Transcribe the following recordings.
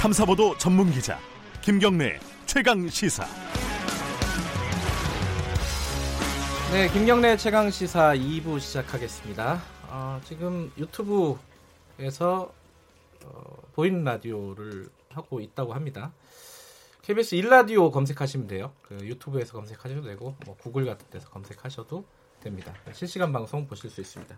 탐사보도 전문 기자 김경래 최강 시사. 네, 김경래 최강 시사 2부 시작하겠습니다. 어, 지금 유튜브에서 어, 보이는 라디오를 하고 있다고 합니다. KBS 1라디오 검색하시면 돼요. 그 유튜브에서 검색하셔도 되고 뭐 구글 같은 데서 검색하셔도 됩니다. 실시간 방송 보실 수 있습니다.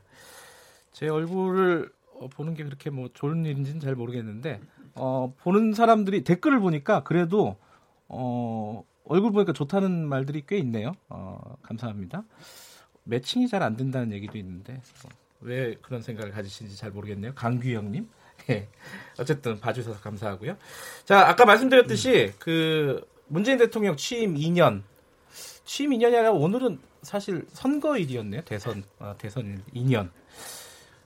제 얼굴을 어, 보는 게 그렇게 뭐 좋은 일인지는 잘 모르겠는데 어, 보는 사람들이 댓글을 보니까 그래도 어, 얼굴 보니까 좋다는 말들이 꽤 있네요. 어, 감사합니다. 매칭이 잘 안 된다는 얘기도 있는데 어, 왜 그런 생각을 가지시는지 잘 모르겠네요. 강규영님. 예. 어쨌든 봐주셔서 감사하고요. 자, 아까 말씀드렸듯이 그 문재인 대통령 취임 2년, 취임 2년이 아니라 오늘은 사실 선거일이었네요. 대선, 어, 대선 2년.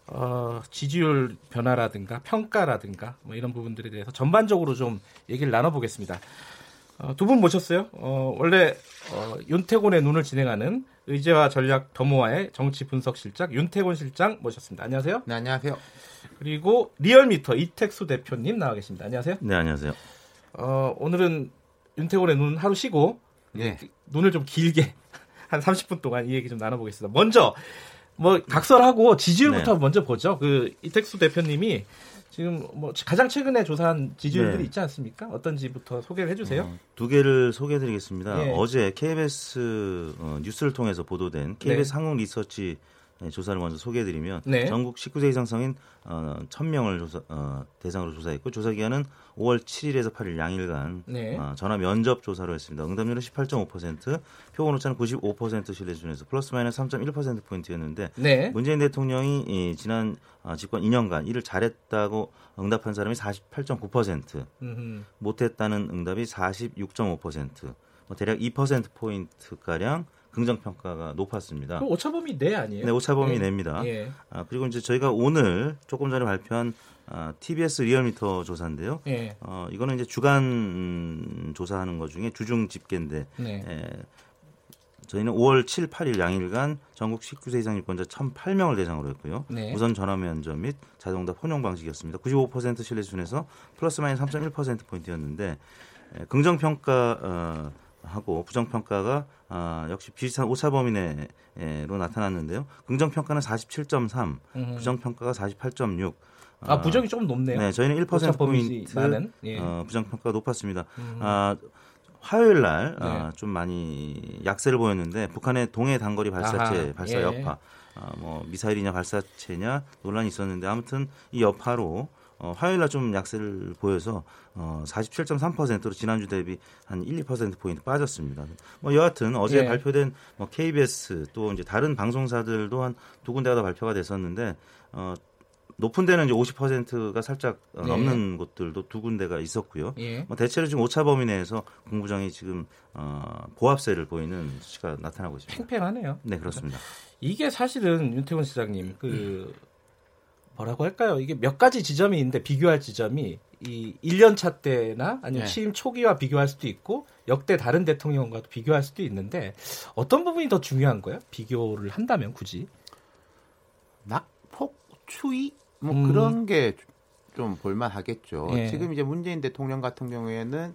어, 지지율 변화라든가 평가라든가 뭐 이런 부분들에 대해서 전반적으로 좀 얘기를 나눠보겠습니다. 어, 두분 모셨어요. 어, 원래 어, 윤태곤의 눈을 진행하는 의제와 전략 더모아의 정치 분석 실장 윤태곤 실장 모셨습니다. 안녕하세요. 네, 안녕하세요. 그리고 리얼미터 이택수 대표님 나와 계십니다. 안녕하세요. 네, 안녕하세요. 어, 오늘은 윤태곤의 눈 하루 쉬고 네. 눈을 좀 길게 한 30분 동안 이 얘기 좀 나눠보겠습니다. 먼저 뭐 각설하고 지지율부터 네. 먼저 보죠. 그 이택수 대표님이 지금 뭐 가장 최근에 조사한 지지율들이 네. 있지 않습니까? 어떤지부터 소개를 해주세요. 어, 두 개를 소개해드리겠습니다. 예. 어제 KBS 어, 뉴스를 통해서 보도된 KBS 네. 한국 리서치 네, 조사를 먼저 소개해드리면 네. 전국 19세 이상 성인 어, 1000명을 조사, 어, 대상으로 조사했고 조사 기간은 5월 7일에서 8일 양일간 네. 어, 전화 면접 조사로 했습니다. 응답률은 18.5%, 표본 오차는 95% 신뢰 수준에서 플러스 마이너스 3.1% 포인트였는데 네. 문재인 대통령이 이 지난 어, 집권 2년간 일을 잘했다고 응답한 사람이 48.9%, 음흠. 못했다는 응답이 46.5%, 뭐 대략 2% 포인트 가량 긍정 평가가 높았습니다. 오차범위 내 아니에요? 네, 오차범위 예. 냅니다. 예. 아, 그리고 이제 저희가 오늘 조금 전에 발표한 아, TBS 리얼미터 조사인데요. 예. 어, 이거는 이제 주간 음, 조사하는 것 중에 주중 집계인데 네. 에, 저희는 5월 7, 8일 양일간 전국 19세 이상 유권자 1,008명을 대상으로 했고요. 네. 우선 전화 면접 및 자동답 혼용 방식이었습니다. 95% 신뢰 수준에서 플러스 마이너스 3.1% 포인트였는데 에, 긍정 평가 어, 하고 부정 평가가 아, 역시 비슷한 오차 범위 내로 나타났는데요. 긍정 평가는 47.3, 음흠. 부정 평가가 48.6. 아 부정이 조금 높네요. 네, 저희는 1% 오차범위 포인트 많은? 예. 어, 부정 평가가 높았습니다. 음. 아, 화요일 날 네. 아, 좀 많이 약세를 보였는데 북한의 동해 단거리 발사체 아하, 발사 예. 여파 아, 뭐 미사일이냐 발사체냐 논란이 있었는데 아무튼 이 여파로 어, 화요일 날 좀 약세를 보여서 어, 47.3%로 지난주 대비 한 1, 2% 포인트 빠졌습니다. 뭐 여하튼 어제 예. 발표된 뭐 KBS 또 이제 다른 방송사들도 한 두 군데가 더 발표가 됐었는데 어, 높은 데는 이제 50%가 살짝 어, 네. 넘는 곳들도 두 군데가 있었고요. 예. 뭐 대체로 지금 오차 범위 내에서 공부장이 지금 어, 보합세를 보이는 수치가 나타나고 있습니다. 팽팽하네요. 네 그렇습니다. 이게 사실은 윤태곤 시장님 그 뭐라고 할까요? 이게 몇 가지 지점이 있는데 비교할 지점이 이 1년 차 때나 아니면 네. 취임 초기와 비교할 수도 있고 역대 다른 대통령과도 비교할 수도 있는데 어떤 부분이 더 중요한 거예요? 비교를 한다면 굳이 낙폭 추이 뭐 음. 그런 게 좀 볼만하겠죠. 예. 지금 이제 문재인 대통령 같은 경우에는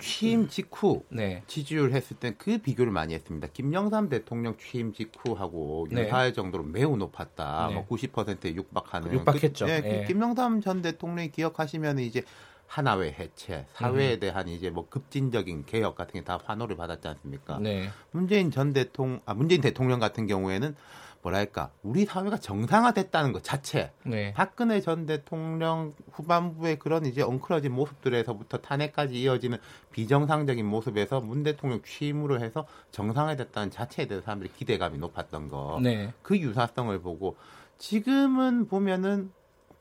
취임 직후 네. 지지율 했을 땐그 비교를 많이 했습니다. 김영삼 대통령 취임 직후하고 네. 유사할 정도로 매우 높았다. 네. 뭐 90%에 육박하는. 육박했죠. 그, 예, 예. 그 김영삼 전 대통령이 기억하시면 이제 하나회 해체, 사회에 음. 대한 이제 뭐 급진적인 개혁 같은 게 다 환호를 받았지 않습니까? 네. 문재인 전 대통령, 아, 문재인 대통령 같은 경우에는 뭐랄까, 우리 사회가 정상화됐다는 것 자체, 네. 박근혜 전 대통령 후반부의 그런 이제 엉클어진 모습들에서부터 탄핵까지 이어지는 비정상적인 모습에서 문 대통령 취임으로 해서 정상화됐다는 자체에 대해서 사람들이 기대감이 높았던 거. 네. 그 유사성을 보고 지금은 보면은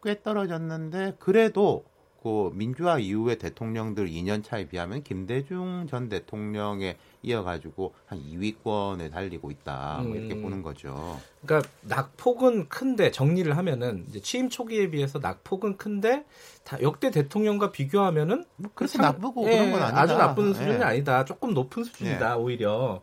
꽤 떨어졌는데 그래도 그 민주화 이후의 대통령들 2년 차에 비하면 김대중 전 대통령에 이어가지고 한 2위권에 달리고 있다 뭐 이렇게 음. 보는 거죠. 그러니까 낙폭은 큰데 정리를 하면은 취임 초기에 비해서 낙폭은 큰데 다 역대 대통령과 비교하면은 뭐 그렇게 상- 나쁘고 예, 그런 건 아니다. 아주 나쁜 수준이 예. 아니다. 조금 높은 수준이다 오히려.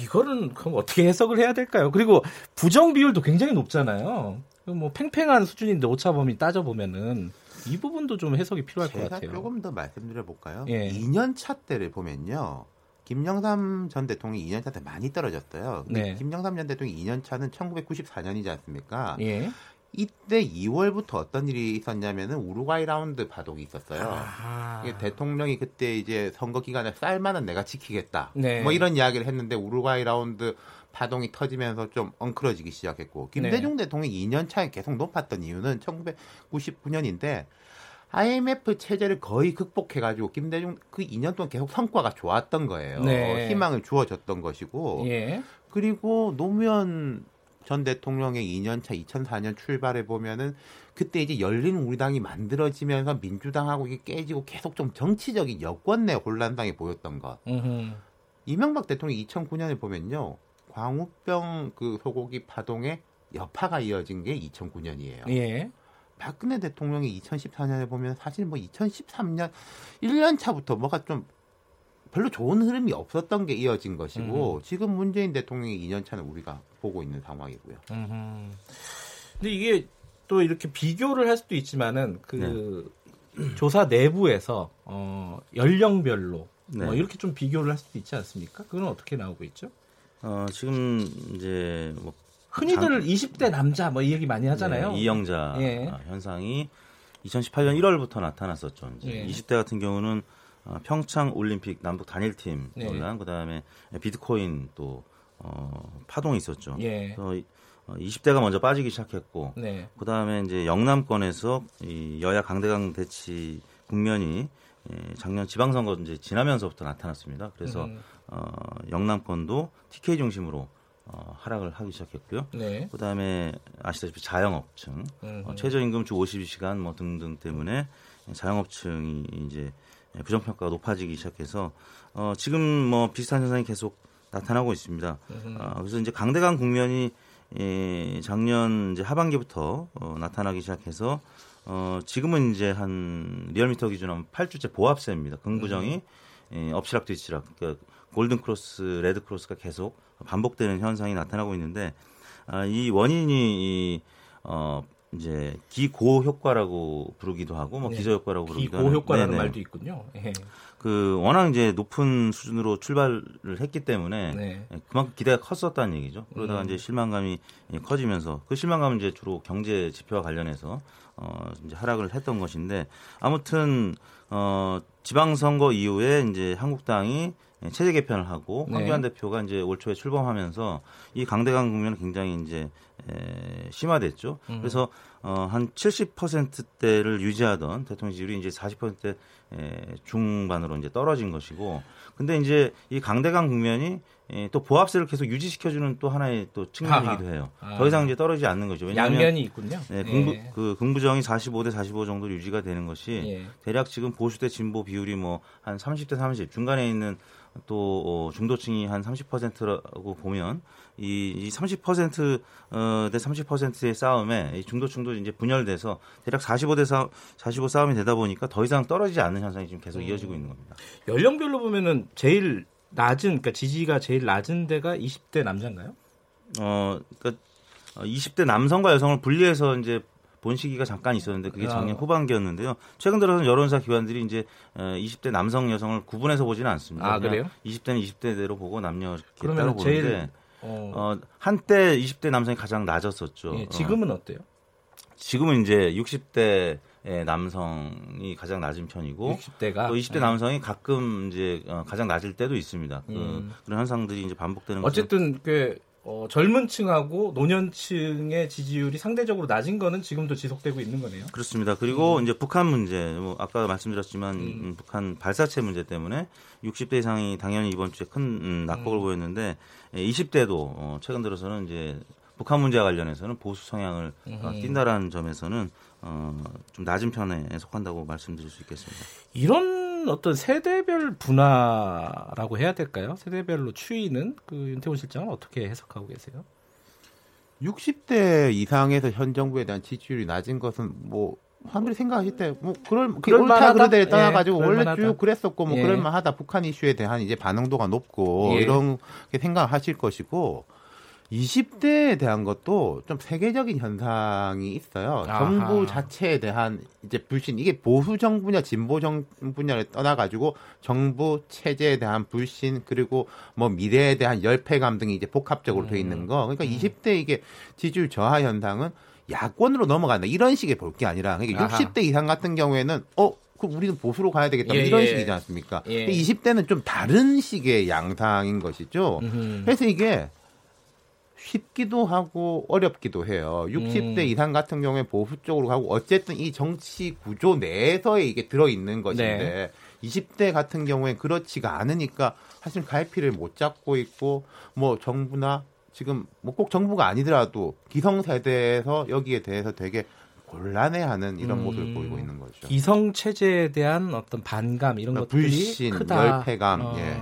이거는 그럼 어떻게 해석을 해야 될까요? 그리고 부정 비율도 굉장히 높잖아요. 그뭐 팽팽한 수준인데 오차범위 따져 보면은 이 부분도 좀 해석이 필요할 것 같아요. 조금 더 말씀드려 볼까요? 예. 2년 차 때를 보면요. 김영삼 전 대통령이 2년 차 때 많이 떨어졌어요. 네. 김영삼 전 대통령이 2년 차는 1994년이지 않습니까? 예. 이때 2월부터 어떤 일이 있었냐면은 우루과이 라운드 파동이 있었어요. 아. 대통령이 그때 이제 선거 기간에 쌀만은 내가 지키겠다. 네. 뭐 이런 이야기를 했는데 우루과이 라운드 파동이 터지면서 좀 엉클어지기 시작했고 김대중 네. 대통령이 2년 차에 계속 높았던 이유는 1999년인데 IMF 체제를 거의 극복해가지고 김대중 그 2년 동안 계속 성과가 좋았던 거예요. 네. 희망을 주어졌던 것이고 예. 그리고 노무현 전 대통령의 2년 차 2004년 출발해 보면은 그때 이제 열린 우리당이 만들어지면서 민주당하고 이게 깨지고 계속 좀 정치적인 여권 내 혼란상이 보였던 것. 음흠. 이명박 대통령이 2009년에 보면요. 광우병 그 소고기 파동에 여파가 이어진 게 2009년이에요. 예. 박근혜 대통령이 2014년에 보면 사실 뭐 2013년 1년 차부터 뭐가 좀 별로 좋은 흐름이 없었던 게 이어진 것이고 지금 문재인 대통령의 2년 차는 우리가 보고 있는 상황이고요. 음흠. 근데 이게 또 이렇게 비교를 할 수도 있지만은 그 네. 조사 내부에서 어, 연령별로 네. 뭐 이렇게 좀 비교를 할 수도 있지 않습니까? 그건 어떻게 나오고 있죠? 어, 지금 이제 뭐 흔히들 20대 남자 뭐 이 얘기 많이 하잖아요. 네, 이영자 예. 아, 현상이 2018년 1월부터 나타났었죠. 이제 예. 20대 같은 경우는 어, 평창 올림픽 남북 단일팀 네. 논란, 그다음에 비트코인 또 어, 파동이 있었죠. 예. 그래서 이- 어, 20대가 먼저 빠지기 시작했고, 네. 그 다음에 이제 영남권에서 이 여야 강대강 대치 국면이 예, 작년 지방선거 이제 지나면서부터 나타났습니다. 그래서 음. 어, 영남권도 TK 중심으로 어, 하락을 하기 시작했고요. 네. 그다음에 아시다시피 자영업층, 음. 어, 최저임금 주 52시간 뭐 등등 때문에 자영업층이 이제 부정평가가 높아지기 시작해서 어, 지금 뭐 비슷한 현상이 계속 나타나고 있습니다. 음. 어, 그래서 이제 강대강 국면이 예, 작년 이제 하반기부터 어, 나타나기 시작해서 어, 지금은 이제 한 리얼미터 기준으로 하면 8주째 보합세입니다. 긍부정이 예, 엎치락 뒤치락, 그러니까 golden cross, dead cross가 계속 반복되는 현상이 나타나고 있는데 아, 이 원인이 이, 어, 이제 기고 효과라고 부르기도 하고 뭐 네. 기저 효과라고 부르기도 하는 기고 효과라는 네네. 말도 있군요. 예. 그 워낙 이제 높은 수준으로 출발을 했기 때문에 네. 예, 그만큼 기대가 컸었다는 얘기죠. 그러다가 음. 이제 실망감이 예, 커지면서 그 실망감은 이제 주로 경제 지표와 관련해서 어 이제 하락을 했던 것인데 아무튼 어 지방 선거 이후에 이제 한국당이 예, 체제 개편을 하고 네. 황교안 대표가 이제 올 초에 출범하면서 이 강대강 국면은 굉장히 이제 에, 심화됐죠. 음. 그래서 어, 한 70%대를 유지하던 대통령 지지율이 이제 40%대 에, 중반으로 이제 떨어진 것이고, 근데 이제 이 강대강 국면이 에, 또 보합세를 계속 유지시켜주는 또 하나의 또 측면이기도 아하. 해요. 아. 더 이상 이제 떨어지지 않는 거죠. 왜냐하면 양면이 있군요. 네, 예. 긍부, 그 긍부정이 45대 45 정도 유지가 되는 것이 예. 대략 지금 보수 대 진보 비율이 뭐 한 30대 30 중간에 있는 또 어, 중도층이 한 30%라고 보면 이, 이 30%대 30%의 싸움에 이 중도층도 이제 분열돼서 대략 45대 4, 45 싸움이 되다 보니까 더 이상 떨어지지 않는 현상이 지금 계속 이어지고 있는 겁니다. 연령별로 보면은 제일 낮은 그러니까 지지가 제일 낮은 데가 20대 남자인가요? 어, 그러니까 20대 남성과 여성을 분리해서 이제 본 시기가 잠깐 있었는데 그게 작년 아. 후반기였는데요. 최근 들어서는 여론사 기관들이 이제 어, 20대 남성 여성을 구분해서 보지는 않습니다. 아, 그래요? 20대는 20대대로 보고 남녀 따로 보는데 제일 어, 어, 한때 20대 남성이 가장 낮았었죠. 예, 어, 지금은 어때요? 지금은 이제 60대의 남성이 가장 낮은 편이고 60대가 또 20대 남성이 가끔 이제 어, 가장 낮을 때도 있습니다. 그, 음. 그런 현상들이 이제 반복되는 어쨌든 그 어, 젊은 층하고 노년층의 지지율이 상대적으로 낮은 거는 지금도 지속되고 있는 거네요. 그렇습니다. 그리고 이제 북한 문제, 뭐 아까 말씀드렸지만 음. 음, 북한 발사체 문제 때문에 60대 이상이 당연히 이번 주에 큰 음, 낙폭을 음. 보였는데 20대도 어, 최근 들어서는 이제 북한 문제와 관련해서는 보수 성향을 어, 음. 띈다라는 점에서는 어, 좀 낮은 편에 속한다고 말씀드릴 수 있겠습니다. 이런 어떤 세대별 분화라고 해야 될까요? 세대별로 추이는 그 윤태훈 실장은 어떻게 해석하고 계세요? 60대 이상에서 현 정부에 대한 지지율이 낮은 것은 뭐 사람들이 생각하실 때 뭐 그럴 그럴 옳다 만하다? 그르다에 떠나가지고 예, 원래. 쭉 그랬었고 뭐 예. 그럴만하다 북한 이슈에 대한 이제 반응도가 높고 예. 이런 게 생각하실 것이고 20대에 대한 것도 좀 세계적인 현상이 있어요. 아하. 정부 자체에 대한 이제 불신 이게 보수 정부냐 진보 정부냐를 떠나 가지고 정부 체제에 대한 불신 그리고 뭐 미래에 대한 열패감 등이 이제 복합적으로 돼 있는 거. 그러니까 20대 이게 지지율 저하 현상은 야권으로 넘어간다 이런 식의 볼 게 아니라 그러니까 아하. 60대 이상 같은 경우에는 어 그럼 우리는 보수로 가야 되겠다 예, 이런 예. 식이지 않습니까? 예. 근데 20대는 좀 다른 식의 양상인 것이죠. 음흠. 그래서 이게 쉽기도 하고 어렵기도 해요. 60대 음. 이상 같은 경우에 보수 쪽으로 가고 어쨌든 이 정치 구조 내에서에 이게 들어 있는 것인데 20대 같은 경우에 그렇지가 않으니까 사실 갈피를 못 잡고 있고 뭐 정부나 지금 뭐 꼭 정부가 아니더라도 기성세대에서 여기에 대해서 되게 곤란해하는 이런 음. 모습을 보이고 있는 거죠. 기성 체제에 대한 어떤 반감 이런 아, 것들이 불신, 크다. 열패감, 어, 예.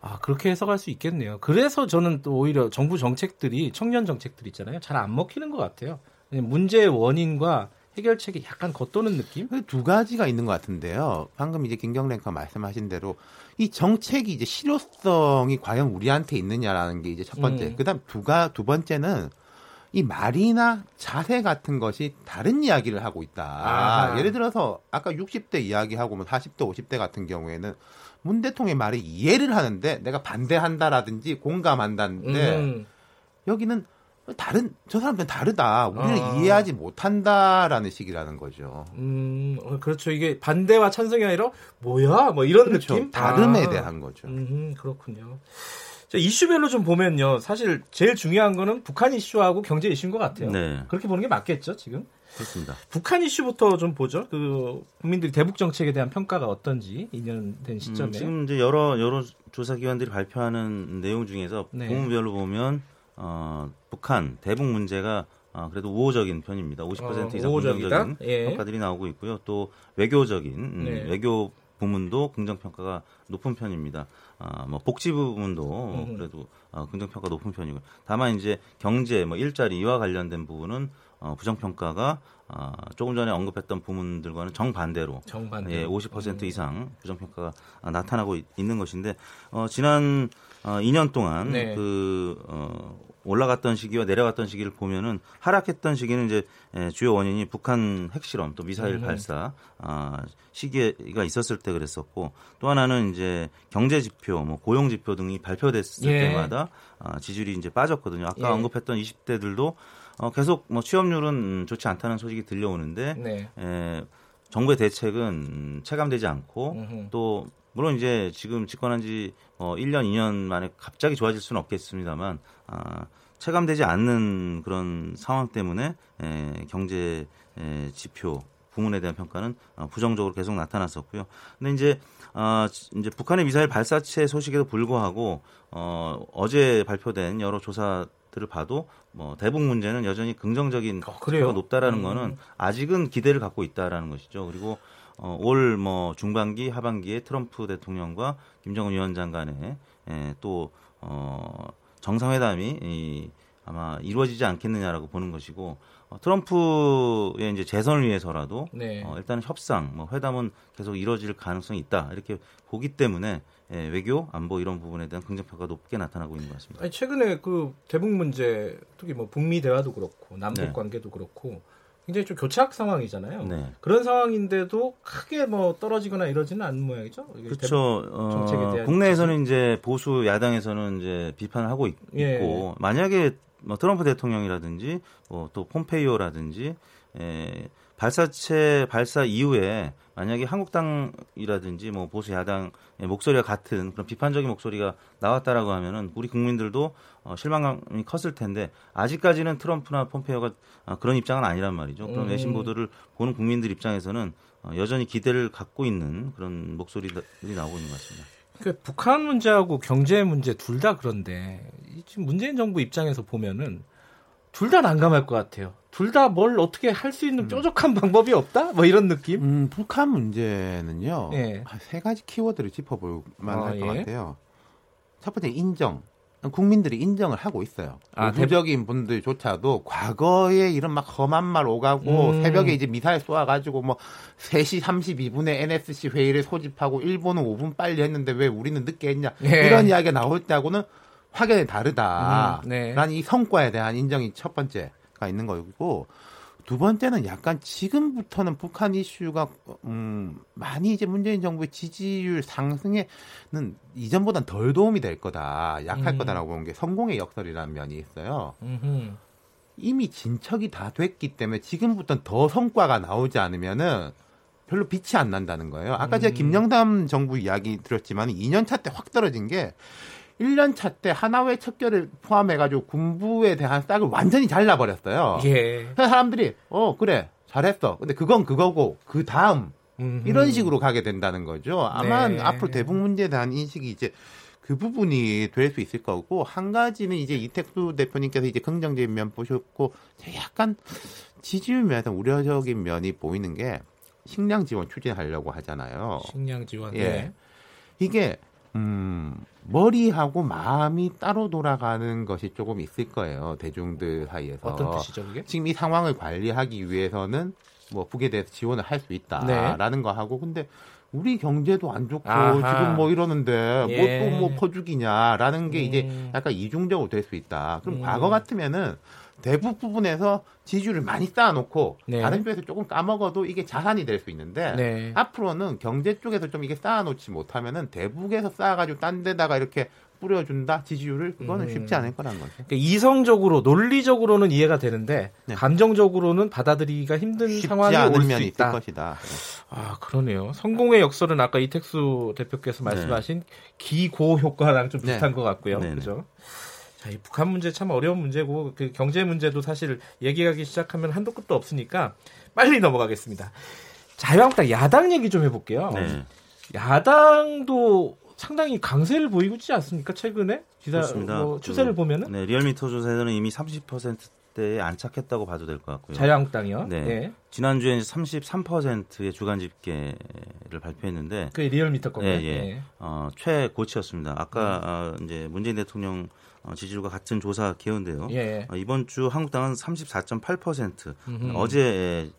아 그렇게 해석할 수 있겠네요. 그래서 저는 또 오히려 정부 정책들이 청년 정책들 있잖아요. 잘 안 먹히는 것 같아요. 문제의 원인과 해결책이 약간 겉도는 느낌? 그두 가지가 있는 것 같은데요. 방금 이제 김경랭과 말씀하신 대로 이 정책이 이제 실효성이 과연 우리한테 있느냐라는 게 이제 첫 번째. 음. 그다음 두가 두 번째는 이 말이나 자세 같은 것이 다른 이야기를 하고 있다. 아하. 예를 들어서 아까 60대 이야기하고 뭐 40대, 50대 같은 경우에는 문 대통령의 말에 이해를 하는데 내가 반대한다라든지 공감한다는데 음, 여기는 다른 저 사람들은 다르다. 우리는 아. 이해하지 못한다라는 식이라는 거죠. 음, 어, 그렇죠. 이게 반대와 찬성이 아니라 뭐야? 뭐 이런 그렇죠. 느낌? 다름에 아. 대한 거죠. 음, 그렇군요. 자, 이슈별로 좀 보면요. 사실 제일 중요한 거는 북한 이슈하고 경제 이슈인 것 같아요. 네, 그렇게 보는 게 맞겠죠, 지금? 그렇습니다. 북한 이슈부터 좀 보죠. 그 국민들이 대북 정책에 대한 평가가 어떤지 2년 된 시점에. 음, 지금 이제 여러 여러 조사 기관들이 발표하는 내용 중에서 네. 부문별로 보면 어, 북한 대북 문제가 어, 그래도 우호적인 편입니다. 50% 어, 이상 우호적이다? 긍정적인 예. 평가들이 나오고 있고요. 또 외교적인 음, 네. 외교 부문도 긍정 평가가 높은 편입니다. 아, 뭐 복지 부분도 음. 그래도 어, 긍정 평가 높은 편이고 다만 이제 경제 뭐 일자리 이와 관련된 부분은 어, 부정 평가가 아, 조금 전에 언급했던 부문들과는 정반대로 정반대. 예, 50% 이상 부정 평가가 아, 나타나고 있, 는 것인데 어, 지난 어, 2년 동안 네. 그 어, 올라갔던 시기와 내려갔던 시기를 보면은 하락했던 시기는 이제 예, 주요 원인이 북한 핵실험 또 미사일 음. 발사 아, 시기가 있었을 때 그랬었고 또 하나는 이제 경제 지표, 뭐 고용 지표 등이 발표됐을 예. 때마다 아, 지지율이 이제 빠졌거든요. 아까 예. 언급했던 20대들도 어, 계속 뭐 취업률은 음, 좋지 않다는 소식이 들려오는데 네. 에, 정부의 대책은 음, 체감되지 않고 음흠. 또 물론 이제 지금 집권한 지 어, 1년, 2년 만에 갑자기 좋아질 수는 없겠습니다만 아, 체감되지 않는 그런 상황 때문에 에, 경제 에, 지표 부문에 대한 평가는 어, 부정적으로 계속 나타났었고요. 근데 이제 아, 지- 이제 북한의 미사일 발사체 소식에도 불구하고 어, 어제 발표된 여러 조사들을 봐도 뭐 대북 문제는 여전히 긍정적인 어, 그래요? 높다라는 음. 거는 아직은 기대를 갖고 있다라는 것이죠. 그리고 어, 올 뭐 중반기 하반기에 트럼프 대통령과 김정은 위원장 간에 에, 또 어, 정상회담이 이, 아마 이루어지지 않겠느냐라고 보는 것이고 어, 트럼프의 이제 재선을 위해서라도 네. 어, 일단은 협상, 뭐 회담은 계속 이루어질 가능성이 있다 이렇게 보기 때문에 예, 외교, 안보 이런 부분에 대한 긍정 평가 가 높게 나타나고 있는 것 같습니다. 아니 최근에 그 대북 문제 특히 뭐 북미 대화도 그렇고 남북 네. 관계도 그렇고 굉장히 좀 교착 상황이잖아요. 네. 그런 상황인데도 크게 뭐 떨어지거나 이러지는 않는 모양이죠. 그렇죠. 어, 국내에서는 이제 보수 야당에서는 이제 비판을 하고 있, 예. 고 만약에 뭐 트럼프 대통령이라든지 뭐 또 폼페이오라든지 에, 발사체 발사 이후에 만약에 한국당이라든지 뭐 보수 야당의 목소리와 같은 그런 비판적인 목소리가 나왔다라고 하면은 우리 국민들도 어, 실망감이 컸을 텐데 아직까지는 트럼프나 폼페이오가 어, 그런 입장은 아니란 말이죠. 그런 음. 외신 보도를 보는 국민들 입장에서는 어, 여전히 기대를 갖고 있는 그런 목소리들이 나오고 있는 것 같습니다. 그 북한 문제하고 경제 문제 둘 다 그런데 이 지금 문재인 정부 입장에서 보면은 둘 다 난감할 것 같아요. 둘 다 뭘 어떻게 할 수 있는 뾰족한 방법이 없다? 뭐 이런 느낌? 음, 북한 문제는요. 예. 한세 가지 키워드를 짚어볼 만할 아, 것 예. 같아요. 첫 번째 인정. 국민들이 인정을 하고 있어요. 아, 보수적인 분들조차도 과거에 이런 막 험한 말 오가고 음. 새벽에 이제 미사일 쏘아가지고 뭐 3시 32분에 NSC 회의를 소집하고 일본은 5분 빨리 했는데 왜 우리는 늦게 했냐 예. 이런 이야기가 나올 때하고는 확연히 다르다라는 음, 네. 이 성과에 대한 인정이 첫 번째가 있는 거고 두 번째는 약간 지금부터는 북한 이슈가 음 많이 이제 문재인 정부의 지지율 상승에는 이전보단 덜 도움이 될 거다 약할 음. 거다라고 보는 게 성공의 역설이라는 면이 있어요. 음흠. 이미 진척이 다 됐기 때문에 지금부터는 더 성과가 나오지 않으면은 별로 빛이 안 난다는 거예요. 아까 제가 음. 김영담 정부 이야기 드렸지만 2년 차 때 확 떨어진 게 1년 차 때 하나회 척결을 포함해가지고 군부에 대한 싹을 완전히 잘라버렸어요. 예. 그래서 사람들이 어 그래 잘했어. 근데 그건 그거고 그 다음. 이런 식으로 가게 된다는 거죠. 아마 네. 앞으로 대북 문제에 대한 인식이 이제 그 부분이 될 수 있을 거고 한 가지는 이제 이택수 대표님께서 이제 긍정적인 면 보셨고 약간 지지율 면에서 우려적인 면이 보이는 게 식량 지원 추진하려고 하잖아요. 식량 지원. 예. 네. 이게 음 머리하고 마음이 따로 돌아가는 것이 조금 있을 거예요 대중들 사이에서 어떤 뜻이죠, 그게? 지금 이 상황을 관리하기 위해서는 뭐 북에 대해서 지원을 할 수 있다라는 거 하고 근데 우리 경제도 안 좋고 네. 아하. 지금 뭐 이러는데 예. 뭐또뭐 퍼주기냐라는 게 이제 음. 약간 이중적으로 될 수 있다. 그럼 음. 과거 같으면은 대북 부분에서 지지율을 많이 쌓아놓고 네. 다른 쪽에서 조금 까먹어도 이게 자산이 될 수 있는데 네. 앞으로는 경제 쪽에서 좀 이게 쌓아놓지 못하면은 대북에서 쌓아가지고 딴 데다가 이렇게 뿌려준다 지지율을 그거는 음. 쉽지 않을 거라는 거죠. 그러니까 이성적으로 논리적으로는 이해가 되는데 네. 감정적으로는 받아들이기가 힘든 상황이 올 수 있다. 것이다. 아 그러네요. 성공의 역설은 아까 이택수 대표께서 말씀하신 기고 효과랑 좀 비슷한 네. 것 같고요. 그죠? 자, 이 북한 문제 참 어려운 문제고 그 경제 문제도 사실 얘기하기 시작하면 한도 끝도 없으니까 빨리 넘어가겠습니다. 자유한국당 야당 얘기 좀 해볼게요. 네. 야당도 상당히 강세를 보이고 있지 않습니까? 최근에 기사 그렇습니다. 뭐 추세를 그, 보면은 네, 리얼미터 조사에서는 이미 30% 대에 안착했다고 봐도 될 것 같고요. 자유한국당이요. 네. 예. 지난주에 33%의 주간 집계를 발표했는데 그 리얼미터 건가요? 예, 예. 어, 최고치였습니다. 아까 어, 이제 문재인 대통령 어, 지지율과 같은 조사 기회인데요. 예. 어, 이번 주 한국당은 34.8% 음흠. 어제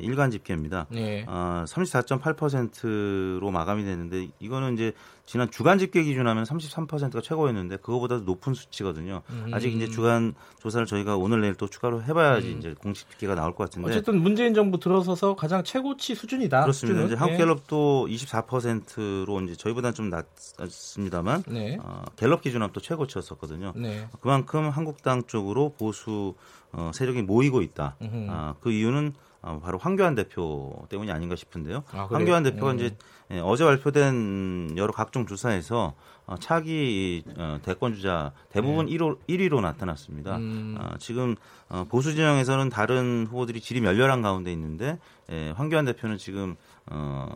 일간 집계입니다. 예. 어, 34.8%로 마감이 됐는데 이거는 이제 지난 주간 집계 기준하면 33%가 최고였는데 그거보다도 높은 수치거든요. 음. 아직 이제 주간 조사를 저희가 오늘 내일 또 추가로 해봐야지 이제 공식 집계가 나올 것 같은데 어쨌든 문재인 정부 들어서서 가장 최고치 수준이다. 그렇습니다. 수준은. 이제 한국갤럽도 24%로 이제 저희보다는 좀 낮습니다만 예. 네. 어, 갤럽 기준하면 또 최고치였었거든요. 네. 그만큼 한국당 쪽으로 보수 어, 세력이 모이고 있다. 아, 그 이유는 어, 바로 황교안 대표 때문이 아닌가 싶은데요. 아? 황교안 대표가 음. 이제 예, 어제 발표된 여러 각종 조사에서 어, 차기 어, 대권 주자 대부분 1호, 1위로 나타났습니다. 네. 음. 아, 지금 어, 보수 진영에서는 다른 후보들이 질이 멸렬한 가운데 있는데 예, 황교안 대표는 지금 어,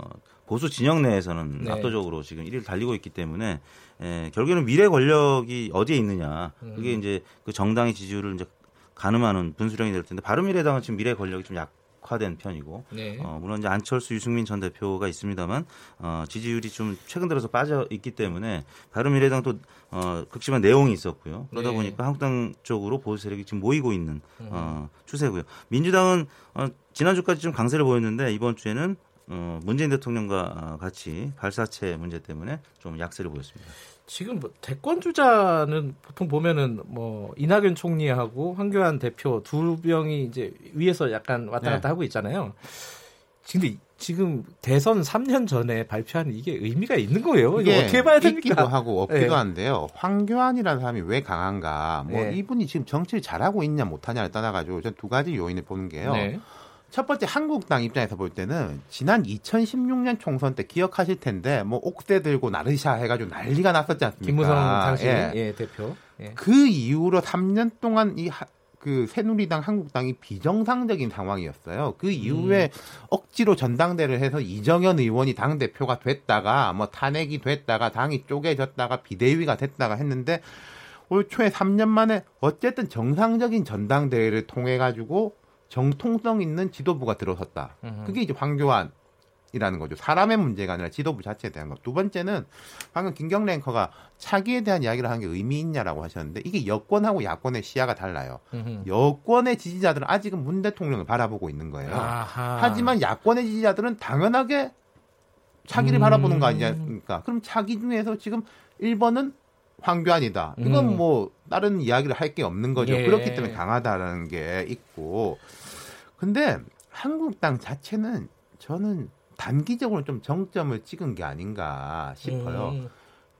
보수 진영 내에서는 네. 압도적으로 지금 1위를 달리고 있기 때문에 예, 결국에는 미래 권력이 어디에 있느냐 그게 음. 이제 그 정당의 지지율을 이제 가늠하는 분수령이 될 텐데 바른미래당은 지금 미래 권력이 좀 약 화된 편이고 네. 어, 물론 이제 안철수 유승민 전 대표가 있습니다만 어, 지지율이 좀 최근 들어서 빠져 있기 때문에 바른미래당도 어, 극심한 내용이 있었고요. 그러다 네. 보니까 한국당 쪽으로 보수 세력이 지금 모이고 있는 어, 추세고요. 민주당은 어, 지난주까지 좀 강세를 보였는데 이번 주에는 어, 문재인 대통령과 어, 같이 발사체 문제 때문에 좀 약세를 보였습니다. 지금 뭐 대권 주자는 보통 보면은 뭐 이낙연 총리하고 황교안 대표 두 명이 이제 위에서 약간 왔다 갔다 네. 하고 있잖아요. 근데 지금 대선 3년 전에 발표한 이게 의미가 있는 거예요. 이거 어떻게 봐야 있기도 됩니까? 하고 없기도 네. 한데요. 황교안이라는 사람이 왜 강한가? 뭐 네. 이분이 지금 정치를 잘하고 있냐 못하냐를 떠나가지고 전 두 가지 요인을 보는 게요. 네. 첫 번째 한국당 입장에서 볼 때는 지난 2016년 총선 때 기억하실 텐데 뭐 옥새 들고 나르샤 해가지고 난리가 났었지 않습니까? 김무성 당시 예. 예. 대표. 예. 그 이후로 3년 동안 이그 새누리당 한국당이 비정상적인 상황이었어요. 그 이후에 억지로 전당대를 해서 이정현 의원이 당 대표가 됐다가 뭐 탄핵이 됐다가 당이 쪼개졌다가 비대위가 됐다가 했는데 올 초에 3년 만에 어쨌든 정상적인 전당대회를 통해 가지고 정통성 있는 지도부가 들어섰다. 음흠. 그게 이제 황교안 이라는 거죠. 사람의 문제가 아니라 지도부 자체에 대한 것. 두 번째는 방금 김경래 앵커가 차기에 대한 이야기를 한게 의미 있냐라고 하셨는데 이게 여권하고 야권의 시야가 달라요. 음흠. 여권의 지지자들은 아직은 문 대통령을 바라보고 있는 거예요. 아하. 하지만 야권의 지지자들은 당연하게 차기를 음. 바라보는 거 아니겠습니까? 그럼 차기 중에서 지금 1번은 황교안이다. 이건 음. 뭐 다른 이야기를 할 게 없는 거죠. 예. 그렇기 때문에 강하다라는 게 있고. 근데 한국당 자체는 저는 단기적으로 좀 정점을 찍은 게 아닌가 싶어요. 음,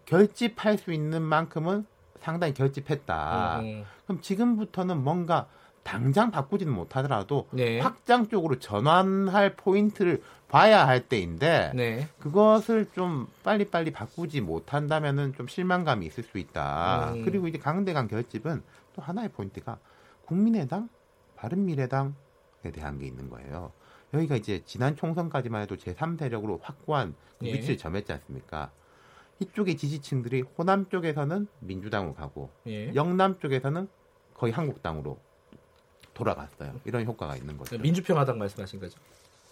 결집할 수 있는 만큼은 상당히 결집했다. 음, 그럼 지금부터는 뭔가 당장 바꾸지는 못하더라도 네. 확장 쪽으로 전환할 포인트를 봐야 할 때인데 네. 그것을 좀 빨리빨리 바꾸지 못한다면은 좀 실망감이 있을 수 있다. 음. 그리고 이제 강대강 결집은 또 하나의 포인트가 국민의당, 바른미래당에 대한 게 있는 거예요. 여기가 이제 지난 총선까지만 해도 제3세력으로 확고한 그 예. 위치를 점했지 않습니까? 이쪽의 지지층들이 호남 쪽에서는 민주당으로 가고 예. 영남 쪽에서는 거의 한국당으로 돌아갔어요. 이런 효과가 있는 거죠. 민주평화당 말씀하신 거죠?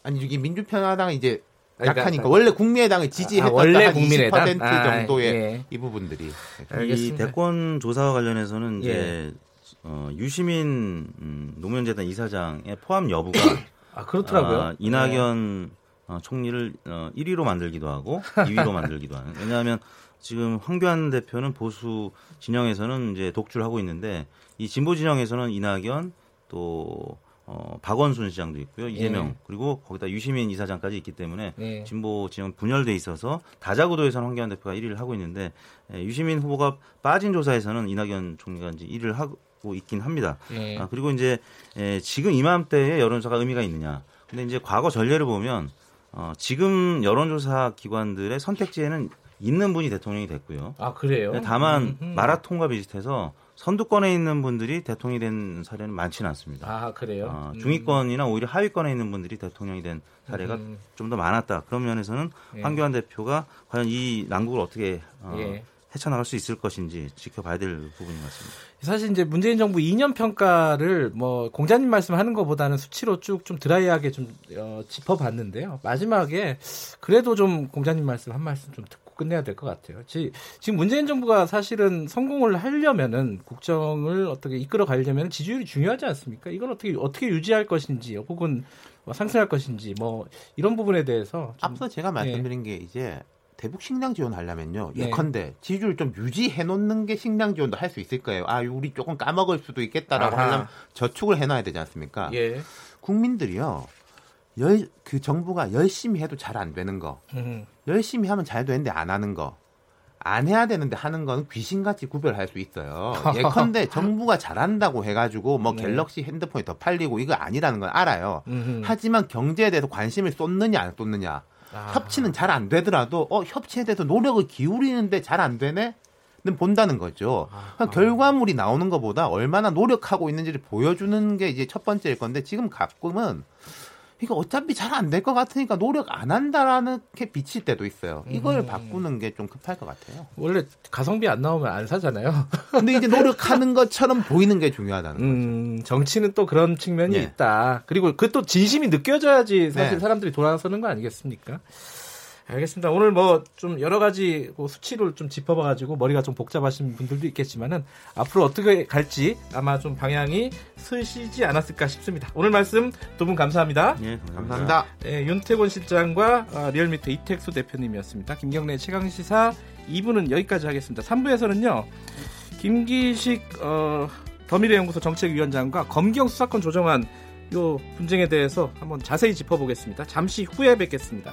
아니 이게 민주평화당은 이제 그러니까- 약하니까 원래 국민의당을 지지했던 아, 원래 한 국민의당? 20% 아, 정도의 예. 이 부분들이 이 알겠습니다. 대권 조사와 관련해서는 예. 이제 어, 유시민 음, 노무현재단 이사장의 포함 여부가 아 그렇더라고요. 아, 이낙연 어, 총리를 어, 1위로 만들기도 하고 2위로 만들기도 하는. 왜냐하면 지금 황교안 대표는 보수 진영에서는 이제 독주를 하고 있는데 이 진보 진영에서는 이낙연 또 어, 박원순 시장도 있고요 이재명 예. 그리고 거기다 유시민 이사장까지 있기 때문에 네. 진보 진영 분열돼 있어서 다자구도에서는 황교안 대표가 1위를 하고 있는데 예, 유시민 후보가 빠진 조사에서는 이낙연 총리가 이제 1위를 하고 있긴 합니다. 예. 아, 그리고 이제 에, 지금 이맘때에 여론조사가 의미가 있느냐. 근데 이제 과거 전례를 보면 어, 지금 여론조사 기관들의 선택지에는 있는 분이 대통령이 됐고요. 아 그래요? 다만 음, 음. 마라톤과 비슷해서 선두권에 있는 분들이 대통령이 된 사례는 많지는 않습니다. 아 그래요? 어, 음. 중위권이나 오히려 하위권에 있는 분들이 대통령이 된 사례가 음. 좀더 많았다. 그런 면에서는 예. 황교안 대표가 과연 이 난국을 어떻게 어, 예. 헤쳐나갈 수 있을 것인지 지켜봐야 될 부분인 것 같습니다. 사실 이제 문재인 정부 2년 평가를 뭐 공자님 말씀하는 것보다는 수치로 쭉 좀 드라이하게 좀 어, 짚어봤는데요. 마지막에 그래도 좀 공자님 말씀 한 말씀 좀 듣고 끝내야 될 것 같아요. 지, 지금 문재인 정부가 사실은 성공을 하려면은 국정을 어떻게 이끌어 가려면 지지율이 중요하지 않습니까? 이걸 어떻게 어떻게 유지할 것인지 혹은 뭐 상승할 것인지 뭐 이런 부분에 대해서 좀 앞서 제가 말씀드린 게 이제 대북 식량 지원하려면요. 네. 예컨대 지지율 좀 유지해 놓는 게 식량 지원도 할 수 있을 거예요. 아, 우리 조금 까먹을 수도 있겠다라고 아하. 하려면 저축을 해 놔야 되지 않습니까? 예. 국민들이요. 열, 그 정부가 열심히 해도 잘 안 되는 거. 음, 열심히 하면 잘 되는데 안 하는 거. 안 해야 되는데 하는 거는 귀신같이 구별할 수 있어요. 예컨대 정부가 잘한다고 해가지고 뭐 네. 갤럭시 핸드폰이 더 팔리고 이거 아니라는 건 알아요. 음흠. 하지만 경제에 대해서 관심을 쏟느냐 안 쏟느냐. 아. 협치는 잘 안 되더라도 어 협치에 대해서 노력을 기울이는데 잘 안 되네. 는 본다는 거죠. 그러니까 결과물이 나오는 것보다 얼마나 노력하고 있는지를 보여주는 게 이제 첫 번째일 건데 지금 가끔은 이거 어차피 잘 안 될 것 같으니까 노력 안 한다라는 게 비칠 때도 있어요. 이걸 음. 바꾸는 게 좀 급할 것 같아요. 원래 가성비 안 나오면 안 사잖아요. 근데 이제 노력하는 것처럼 보이는 게 중요하다는 거죠. 음, 정치는 또 그런 측면이 예. 있다. 그리고 그 또 진심이 느껴져야지 사실 네. 사람들이 돌아서는 거 아니겠습니까? 알겠습니다. 오늘 뭐 좀 여러 가지 그 수치를 좀 짚어봐가지고 머리가 좀 복잡하신 분들도 있겠지만은 앞으로 어떻게 갈지 아마 좀 방향이 서시지 않았을까 싶습니다. 오늘 말씀 두 분 감사합니다. 예, 감사합니다. 네, 윤태곤 실장과 아, 리얼미터 이택수 대표님이었습니다. 김경래 최강 시사 2부는 여기까지 하겠습니다. 3부에서는요. 김기식 어, 더미래연구소 정책위원장과 검경 수사권 조정안 요 분쟁에 대해서 한번 자세히 짚어보겠습니다. 잠시 후에 뵙겠습니다.